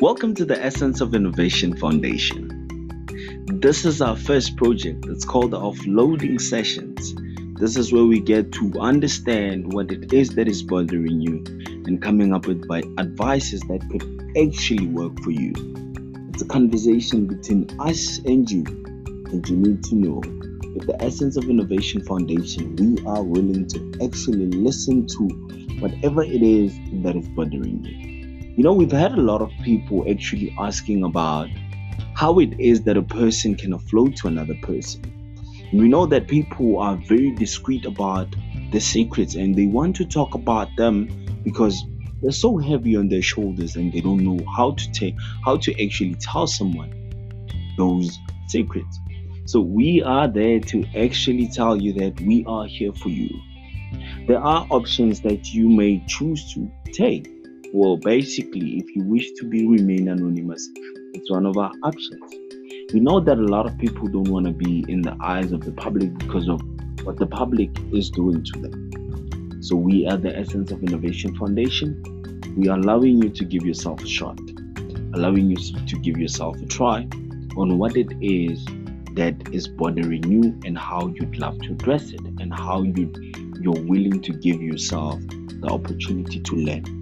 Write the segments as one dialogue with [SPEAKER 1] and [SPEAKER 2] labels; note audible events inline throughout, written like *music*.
[SPEAKER 1] Welcome to the Essence of Innovation Foundation. This is our first project. It's called the Offloading Sessions. This is where we get to understand what it is that is bothering you and coming up with advices that could actually work for you. It's a conversation between us and you, and you need to know with the Essence of Innovation Foundation, we are willing to actually listen to whatever it is that is bothering you. You know, we've had a lot of people actually asking about how it is that a person can offload to another person. We know that people are very discreet about the secrets and they want to talk about them because they're so heavy on their shoulders and they don't know how to take how to actually tell someone those secrets. So we are there to actually tell you that we are here for you. There are options that you may choose to take. Well, basically, if you wish to be remain anonymous, it's one of our options. We know that a lot of people don't want to be in the eyes of the public because of what the public is doing to them. So we are the Essence of Innovation Foundation. We are allowing you to give yourself a shot, allowing you to give yourself a try on what it is that is bothering you and how you'd love to address it and how you you're willing to give yourself the opportunity to learn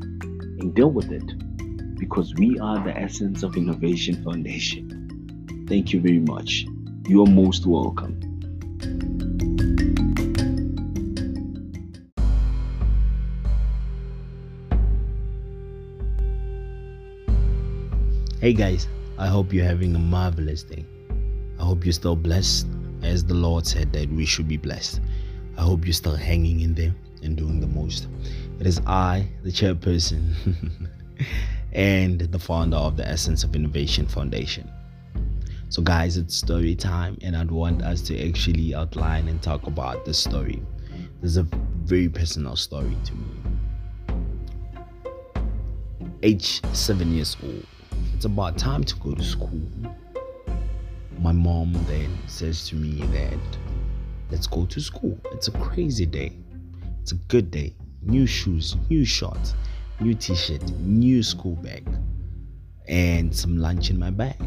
[SPEAKER 1] and deal with it because we are the essence of innovation foundation thank you very much you are most welcome
[SPEAKER 2] Hey guys, I hope you're having a marvelous day. I hope you're still blessed as the Lord said that we should be blessed. I hope you're still hanging in there and doing the most. It is I, the chairperson, *laughs* and the founder of the Essence of Innovation Foundation. So, guys, it's story time, and I'd want us to actually outline and talk about this story. This is a very personal story to me. Age seven years old. It's about time to go to school my mom then says to me that let's go to school. It's a crazy day. It's a good day. New shoes, new shorts, new t-shirt, new school bag, and some lunch in my bag,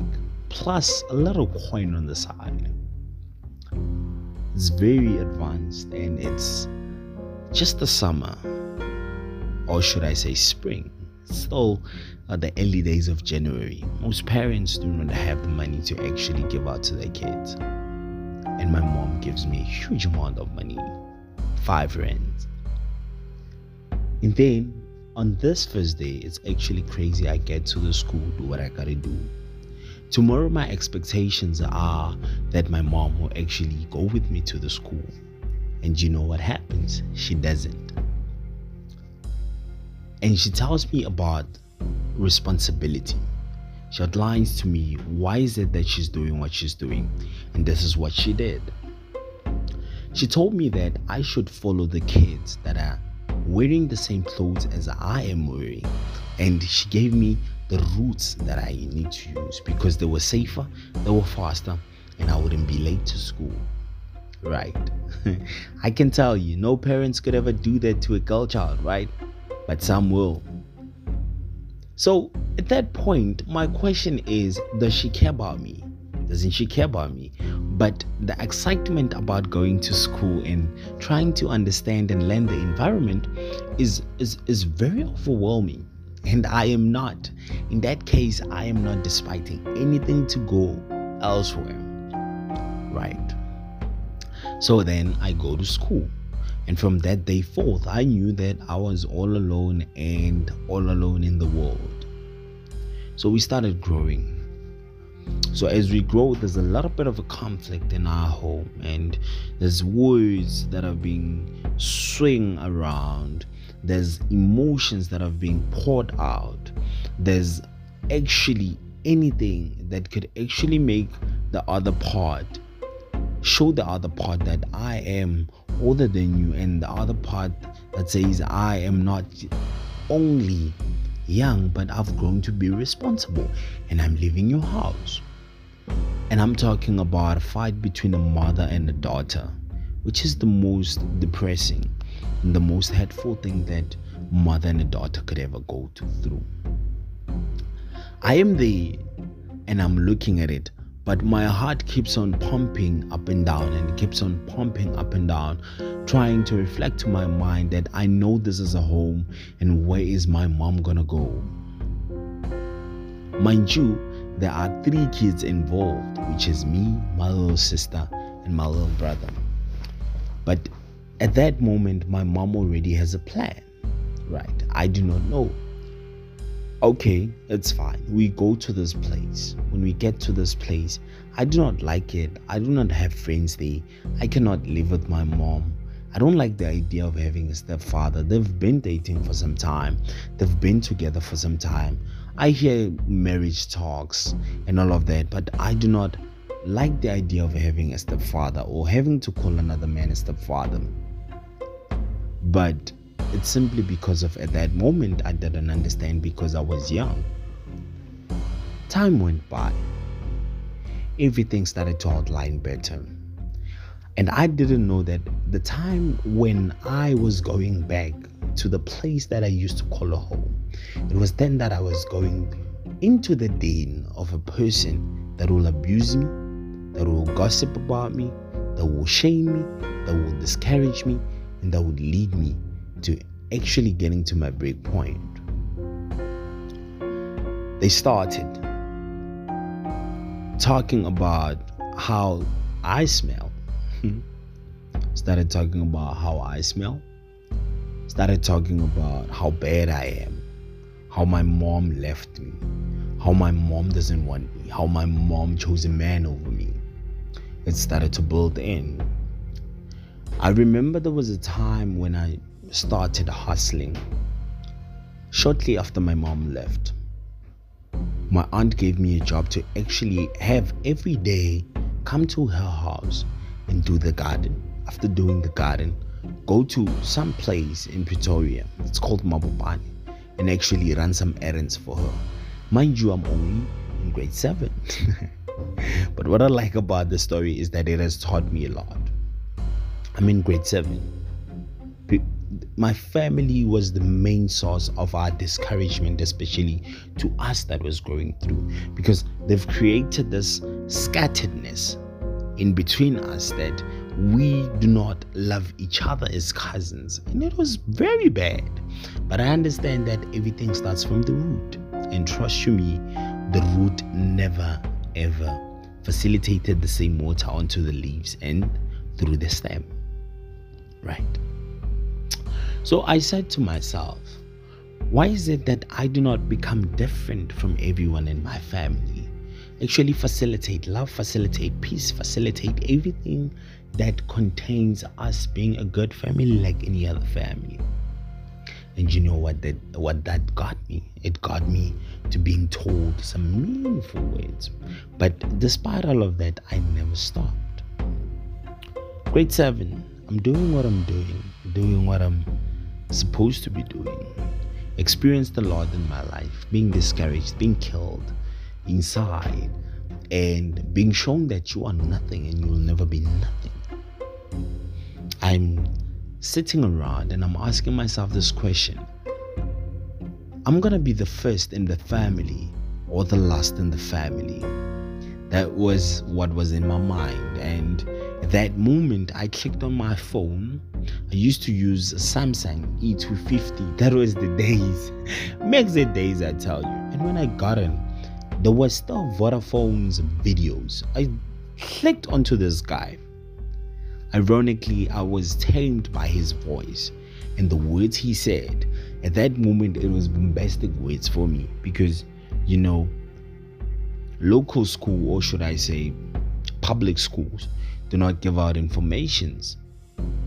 [SPEAKER 2] plus a little coin on the side. It's very advanced and it's just the summer, or should I say spring. Still at the early days of January. Most parents do not have the money to actually give out to their kids. And my mom gives me a huge amount of money five rands. And then on this first day, it's actually crazy. I get to the school, do what I gotta do. Tomorrow, my expectations are that my mom will actually go with me to the school. And you know what happens? She doesn't. And she tells me about responsibility. She outlines to me why is it that she's doing what she's doing, and this is what she did. She told me that I should follow the kids that are wearing the same clothes as I am wearing, and she gave me the routes that I need to use because they were safer, they were faster, and I wouldn't be late to school. Right. *laughs* I can tell you, no parents could ever do that to a girl child, right? But some will. So at that point, my question is Does she care about me? Doesn't she care about me? But the excitement about going to school and trying to understand and learn the environment is, is, is very overwhelming. And I am not. In that case, I am not despiting anything to go elsewhere. Right. So then I go to school. And from that day forth, I knew that I was all alone and all alone in the world. So we started growing. So as we grow, there's a little bit of a conflict in our home, and there's words that are being swing around. There's emotions that are being poured out. There's actually anything that could actually make the other part show the other part that I am older than you, and the other part that says I am not only young, but I've grown to be responsible and I'm leaving your house. And I'm talking about a fight between a mother and a daughter, which is the most depressing and the most hurtful thing that mother and a daughter could ever go through. I am there and I'm looking at it, but my heart keeps on pumping up and down and keeps on pumping up and down, trying to reflect to my mind that I know this is a home and where is my mom gonna go? Mind you, there are three kids involved, which is me, my little sister, and my little brother. But at that moment, my mom already has a plan, right? I do not know okay, it's fine. We go to this place. When we get to this place, I do not like it. I do not have friends there. I cannot live with my mom. I don't like the idea of having a stepfather. They've been dating for some time, they've been together for some time. I hear marriage talks and all of that, but I do not like the idea of having a stepfather or having to call another man a stepfather. But it's simply because of at that moment I didn't understand because I was young. Time went by. Everything started to outline better. And I didn't know that the time when I was going back to the place that I used to call a home, it was then that I was going into the den of a person that will abuse me, that will gossip about me, that will shame me, that will discourage me, and that would lead me to actually getting to my break point. They started talking about how I smell. *laughs* Started talking about how I smell. Started talking about how bad I am. How my mom left me. How my mom doesn't want me. How my mom chose a man over me. It started to build in. I remember there was a time when I started hustling. Shortly after my mom left, my aunt gave me a job to actually have every day come to her house and do the garden. After doing the garden, go to some place in Pretoria, it's called Mabopane, and actually run some errands for her. Mind you, I'm only in grade 7. *laughs* but what I like about the story is that it has taught me a lot. I'm in grade 7 my family was the main source of our discouragement, especially to us that was growing through, because they've created this scatteredness in between us that we do not love each other as cousins. And it was very bad. But I understand that everything starts from the root. And trust you me, the root never ever facilitated the same water onto the leaves and through the stem. Right? So I said to myself, why is it that I do not become different from everyone in my family? Actually, facilitate love, facilitate peace, facilitate everything that contains us being a good family like any other family. And you know what that what that got me? It got me to being told some meaningful words. But despite all of that, I never stopped. Grade seven, I'm doing what I'm doing, doing what I'm supposed to be doing. Experienced the Lord in my life, being discouraged, being killed inside, and being shown that you are nothing and you will never be nothing. I'm sitting around and I'm asking myself this question I'm gonna be the first in the family or the last in the family. That was what was in my mind, and that moment I clicked on my phone I used to use Samsung E250. That was the *laughs* days. Makes the days, I tell you. And when I got in, there was still Vodafone's videos. I clicked onto this guy. Ironically, I was tamed by his voice and the words he said. At that moment, it was bombastic words for me because, you know, local school, or should I say, public schools, do not give out informations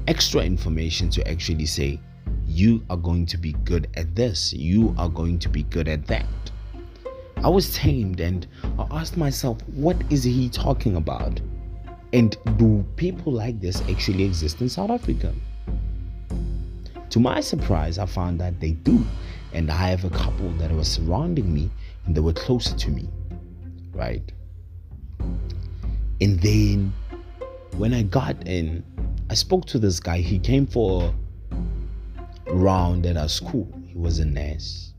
[SPEAKER 2] extra information to actually say, you are going to be good at this, you are going to be good at that. I was tamed and I asked myself, what is he talking about? And do people like this actually exist in South Africa? To my surprise, I found that they do. And I have a couple that were surrounding me and they were closer to me. Right? And then when I got in, I spoke to this guy. He came for a round at our school. He was a nurse.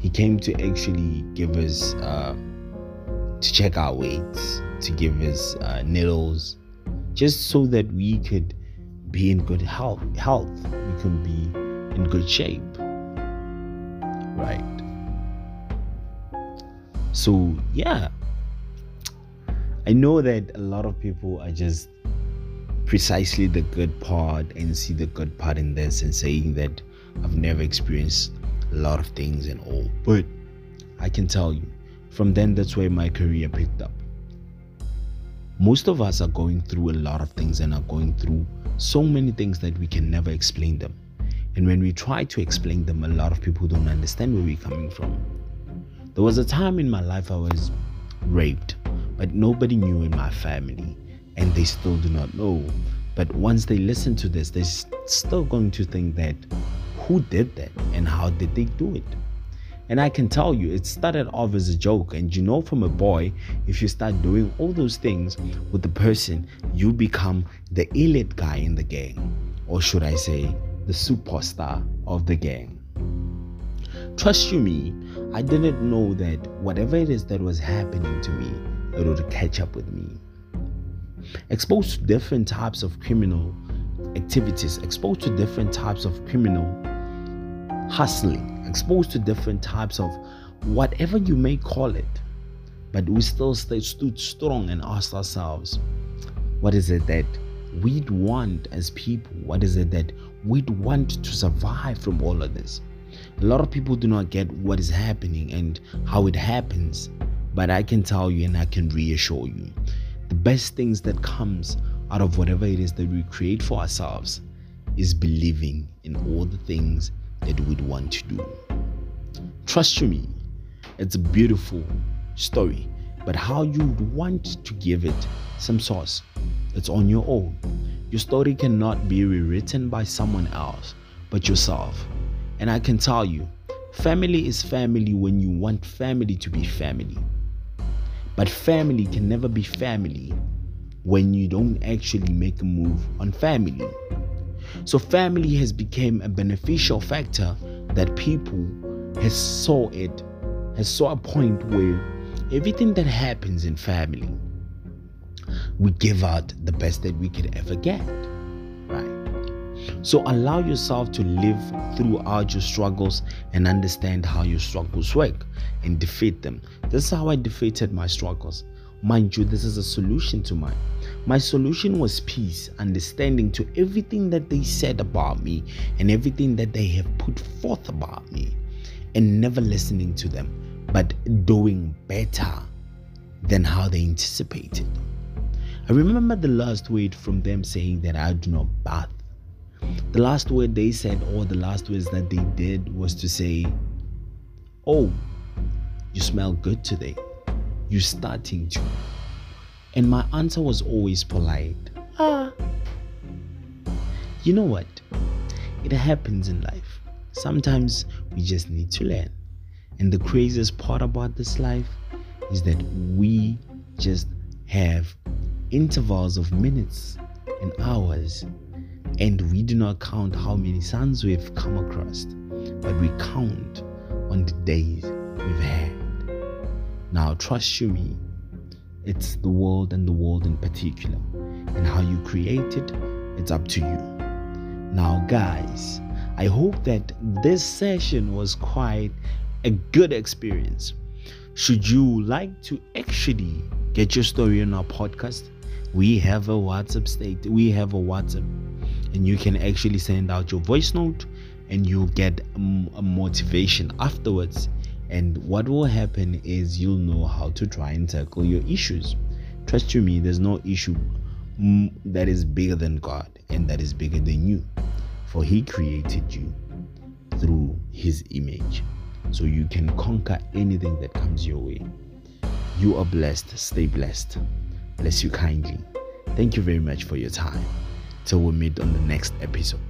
[SPEAKER 2] He came to actually give us, uh, to check our weights, to give us uh, needles, just so that we could be in good health. Health, we could be in good shape. Right. So yeah, I know that a lot of people are just precisely the good part and see the good part in this and saying that I've never experienced a lot of things and all. But I can tell you, from then that's where my career picked up. Most of us are going through a lot of things and are going through so many things that we can never explain them. And when we try to explain them, a lot of people don't understand where we're coming from. There was a time in my life I was raped, but nobody knew in my family, and they still do not know. But once they listen to this, they're still going to think that who did that and how did they do it? And I can tell you, it started off as a joke. And you know, from a boy, if you start doing all those things with the person, you become the elite guy in the gang. Or should I say, the superstar of the gang. Trust you me, I didn't know that whatever it is that was happening to me, it would catch up with me. Exposed to different types of criminal activities, exposed to different types of criminal hustling, exposed to different types of whatever you may call it. But we still stayed, stood strong and asked ourselves, what is it that we'd want as people? What is it that we'd want to survive from all of this? A lot of people do not get what is happening and how it happens. But I can tell you and I can reassure you the best things that comes out of whatever it is that we create for ourselves is believing in all the things that we'd want to do. Trust me, it's a beautiful story, but how you would want to give it some source, it's on your own. Your story cannot be rewritten by someone else but yourself. And I can tell you, family is family when you want family to be family. But family can never be family when you don't actually make a move on family. So family has become a beneficial factor that people has saw it has saw a point where everything that happens in family we give out the best that we could ever get so allow yourself to live throughout your struggles and understand how your struggles work and defeat them this is how i defeated my struggles mind you this is a solution to mine my solution was peace, understanding to everything that they said about me and everything that they have put forth about me, and never listening to them, but doing better than how they anticipated. I remember the last word from them saying that I do not bath. The last word they said, or the last words that they did, was to say, Oh, you smell good today. You're starting to. And my answer was always polite. Ah. You know what? It happens in life. Sometimes we just need to learn. And the craziest part about this life is that we just have intervals of minutes and hours, and we do not count how many suns we've come across, but we count on the days we've had. Now, trust you me, it's the world and the world in particular. And how you create it, it's up to you. Now, guys, I hope that this session was quite a good experience. Should you like to actually get your story on our podcast, we have a WhatsApp state. We have a WhatsApp, and you can actually send out your voice note, and you'll get a motivation afterwards and what will happen is you'll know how to try and tackle your issues. Trust you me, there's no issue that is bigger than God and that is bigger than you. For He created you through His image. So you can conquer anything that comes your way. You are blessed. Stay blessed. Bless you kindly. Thank you very much for your time. Till we meet on the next episode.